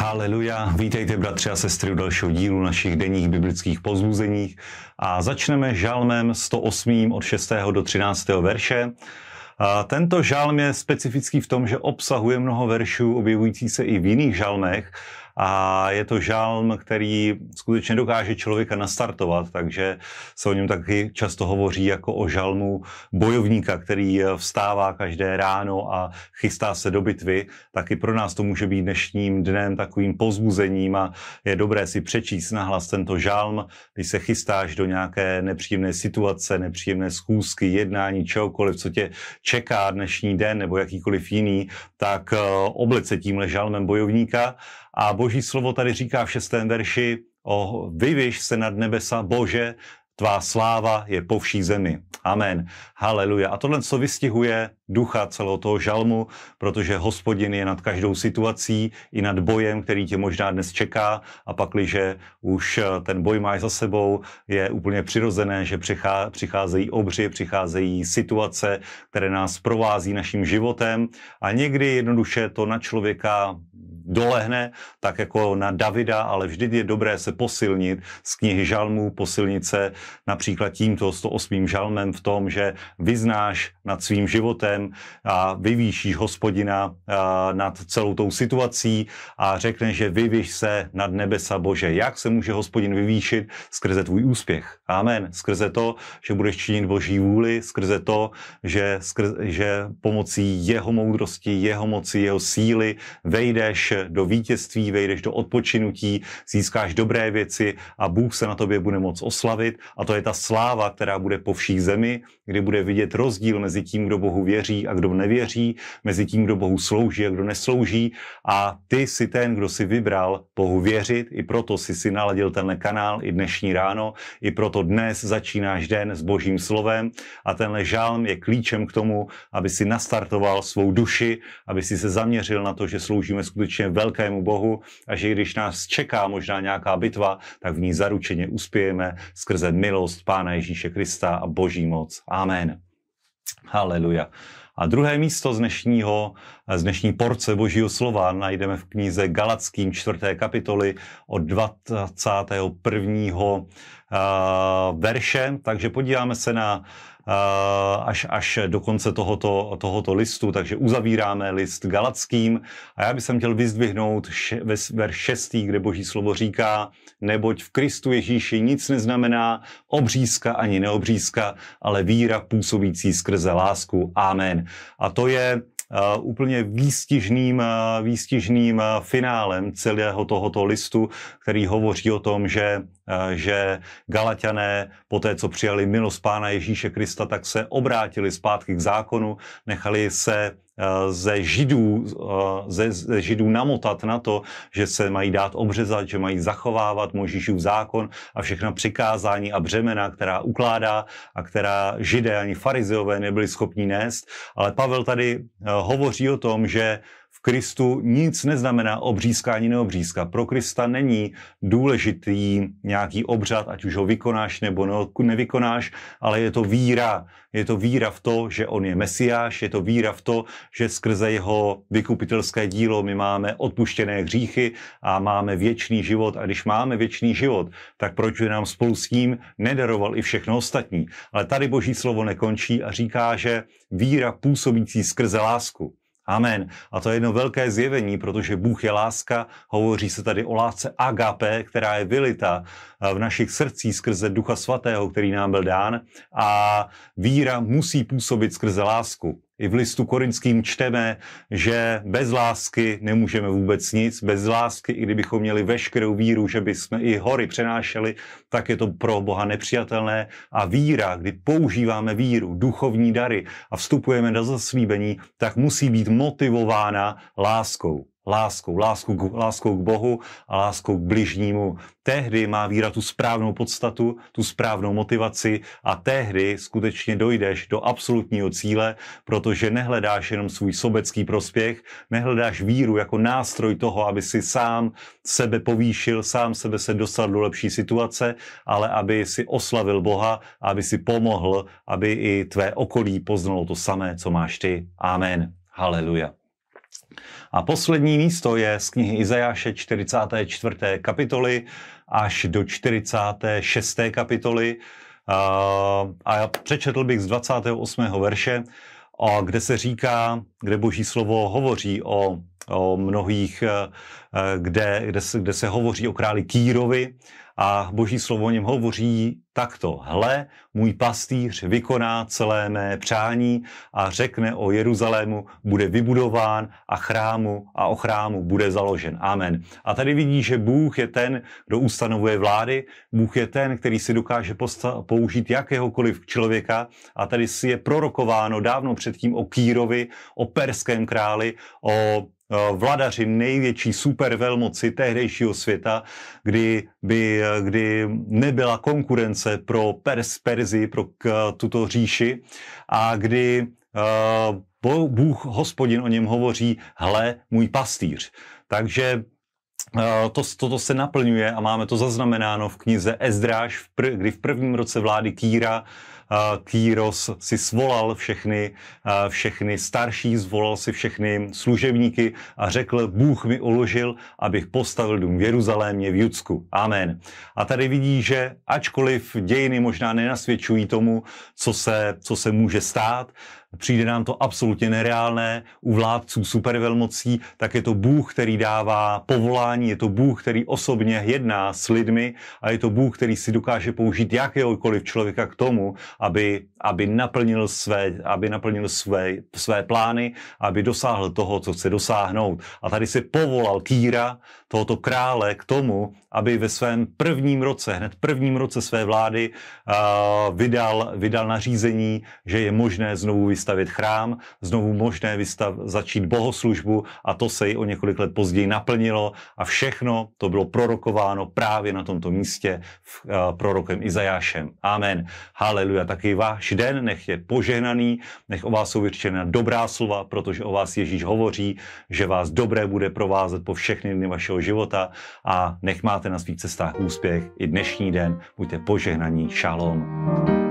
Haleluja, vítejte bratři a sestry u dalšího dílu našich denních biblických pozbuzeních a začneme žalmem 108 od 6. do 13. verše. A tento žalm je specifický v tom, že obsahuje mnoho veršů objevující se i v jiných žalmech a je to žalm, který skutečně dokáže člověka nastartovat, takže se o něm taky často hovoří jako o žalmu bojovníka, který vstává každé ráno a chystá se do bitvy. Taky pro nás to může být dnešním dnem takovým pozbuzením a je dobré si přečíst nahlas tento žalm, když se chystáš do nějaké nepříjemné situace, nepříjemné schůzky, jednání, čehokoliv, co tě čeká dnešní den nebo jakýkoliv jiný, tak eh, oblec se tímhle žalmem bojovníka a boží slovo tady říká v šestém verši, o vyviš se nad nebesa, Bože, tvá sláva je po vší zemi. Amen. Haleluja. A tohle, co vystihuje ducha celého toho žalmu, protože hospodin je nad každou situací, i nad bojem, který tě možná dnes čeká a pakliže už ten boj máš za sebou, je úplně přirozené, že přicházejí obři, přicházejí situace, které nás provází naším životem a někdy jednoduše to na člověka dolehne, tak jako na Davida, ale vždy je dobré se posilnit z knihy žalmů, posilnit se například tímto 108. žalmem v tom, že vyznáš nad svým životem a vyvýšíš hospodina nad celou tou situací a řekneš, že vyvíš se nad nebesa Bože. Jak se může hospodin vyvýšit? Skrze tvůj úspěch. Amen. Skrze to, že budeš činit Boží vůli, skrze to, že, skrze, že pomocí jeho moudrosti, jeho moci, jeho síly vejdeš do vítězství, vejdeš do odpočinutí, získáš dobré věci a Bůh se na tobě bude moc oslavit. A to je ta sláva, která bude po vší zemi, kdy bude vidět rozdíl mezi tím, kdo Bohu věří a kdo nevěří, mezi tím, kdo Bohu slouží a kdo neslouží. A ty si ten, kdo si vybral Bohu věřit, i proto si si naladil tenhle kanál i dnešní ráno, i proto dnes začínáš den s Božím slovem. A tenhle žálm je klíčem k tomu, aby si nastartoval svou duši, aby si se zaměřil na to, že sloužíme skutečně velkému Bohu a že když nás čeká možná nějaká bitva, tak v ní zaručeně uspějeme skrze milost Pána Ježíše Krista a Boží moc. Amen. Haleluja. A druhé místo z dnešního, z dnešní porce Božího slova najdeme v knize Galackým 4. kapitoly od 21. verše. Takže podíváme se na až, až do konce tohoto, tohoto listu, takže uzavíráme list Galackým a já bych chtěl vyzdvihnout še, verš 6, kde boží slovo říká, neboť v Kristu Ježíši nic neznamená obřízka ani neobřízka, ale víra působící skrze lásku. Amen. A to je Uh, úplně výstižným, uh, výstižným uh, finálem celého tohoto listu, který hovoří o tom, že že Galatiané po té, co přijali milost Pána Ježíše Krista, tak se obrátili zpátky k zákonu, nechali se ze židů, ze, ze židů namotat na to, že se mají dát obřezat, že mají zachovávat Možíšův zákon a všechna přikázání a břemena, která ukládá a která židé ani farizeové nebyli schopni nést. Ale Pavel tady hovoří o tom, že Kristu nic neznamená obřízka neobřízka. Pro Krista není důležitý nějaký obřad, ať už ho vykonáš nebo nevykonáš, ale je to víra. Je to víra v to, že on je mesiáš, je to víra v to, že skrze jeho vykupitelské dílo my máme odpuštěné hříchy a máme věčný život. A když máme věčný život, tak proč by nám spolu s ním nedaroval i všechno ostatní? Ale tady boží slovo nekončí a říká, že víra působící skrze lásku. Amen. A to je jedno velké zjevení, protože Bůh je láska, hovoří se tady o lásce agape, která je vylita v našich srdcích skrze Ducha Svatého, který nám byl dán a víra musí působit skrze lásku. I v listu korinským čteme, že bez lásky nemůžeme vůbec nic. Bez lásky, i kdybychom měli veškerou víru, že bychom i hory přenášeli, tak je to pro Boha nepřijatelné. A víra, kdy používáme víru, duchovní dary a vstupujeme do zaslíbení, tak musí být motivována láskou láskou, láskou, k, láskou k Bohu a láskou k bližnímu. Tehdy má víra tu správnou podstatu, tu správnou motivaci a tehdy skutečně dojdeš do absolutního cíle, protože nehledáš jenom svůj sobecký prospěch, nehledáš víru jako nástroj toho, aby si sám sebe povýšil, sám sebe se dostal do lepší situace, ale aby si oslavil Boha, aby si pomohl, aby i tvé okolí poznalo to samé, co máš ty. Amen. Haleluja. A poslední místo je z knihy Izajáše 44. kapitoly až do 46. kapitoly. A přečetl bych z 28. verše, kde se říká, kde boží slovo hovoří o, o mnohých, kde, kde, se, kde se hovoří o králi Kýrovi a boží slovo o něm hovoří takto. Hle, můj pastýř vykoná celé mé přání a řekne o Jeruzalému, bude vybudován a chrámu a o chrámu bude založen. Amen. A tady vidí, že Bůh je ten, kdo ustanovuje vlády, Bůh je ten, který si dokáže použít jakéhokoliv člověka a tady si je prorokováno dávno předtím o Kýrovi, o perském králi, o Eh, vladaři největší supervelmoci tehdejšího světa, kdy, by, eh, kdy nebyla konkurence pro Pers, Perzi, pro k, tuto říši a kdy uh, Bůh, hospodin o něm hovoří, hle, můj pastýř. Takže to, toto se naplňuje a máme to zaznamenáno v knize Ezdráž, kdy v prvním roce vlády Kýra Kýros si svolal všechny, všechny starší, zvolal si všechny služebníky a řekl, Bůh mi uložil, abych postavil dům v Jeruzalémě v Judsku. Amen. A tady vidí, že ačkoliv dějiny možná nenasvědčují tomu, co se, co se může stát, přijde nám to absolutně nereálné u vládců supervelmocí, tak je to Bůh, který dává povolání, je to Bůh, který osobně jedná s lidmi a je to Bůh, který si dokáže použít jakéhokoliv člověka k tomu, aby, aby naplnil, své, aby naplnil své, své plány, aby dosáhl toho, co chce dosáhnout. A tady se povolal Kýra, tohoto krále, k tomu, aby ve svém prvním roce, hned prvním roce své vlády, uh, vydal, vydal nařízení, že je možné znovu vystavit chrám, znovu možné vystav, začít bohoslužbu a to se i o několik let později naplnilo a všechno to bylo prorokováno právě na tomto místě v, uh, prorokem Izajášem. Amen. Haleluja. Taky váš den nech je požehnaný, nech o vás jsou vyřčena dobrá slova, protože o vás Ježíš hovoří, že vás dobré bude provázet po všechny dny vašeho života a nech máte na svých cestách úspěch i dnešní den. Buďte požehnaní. Shalom.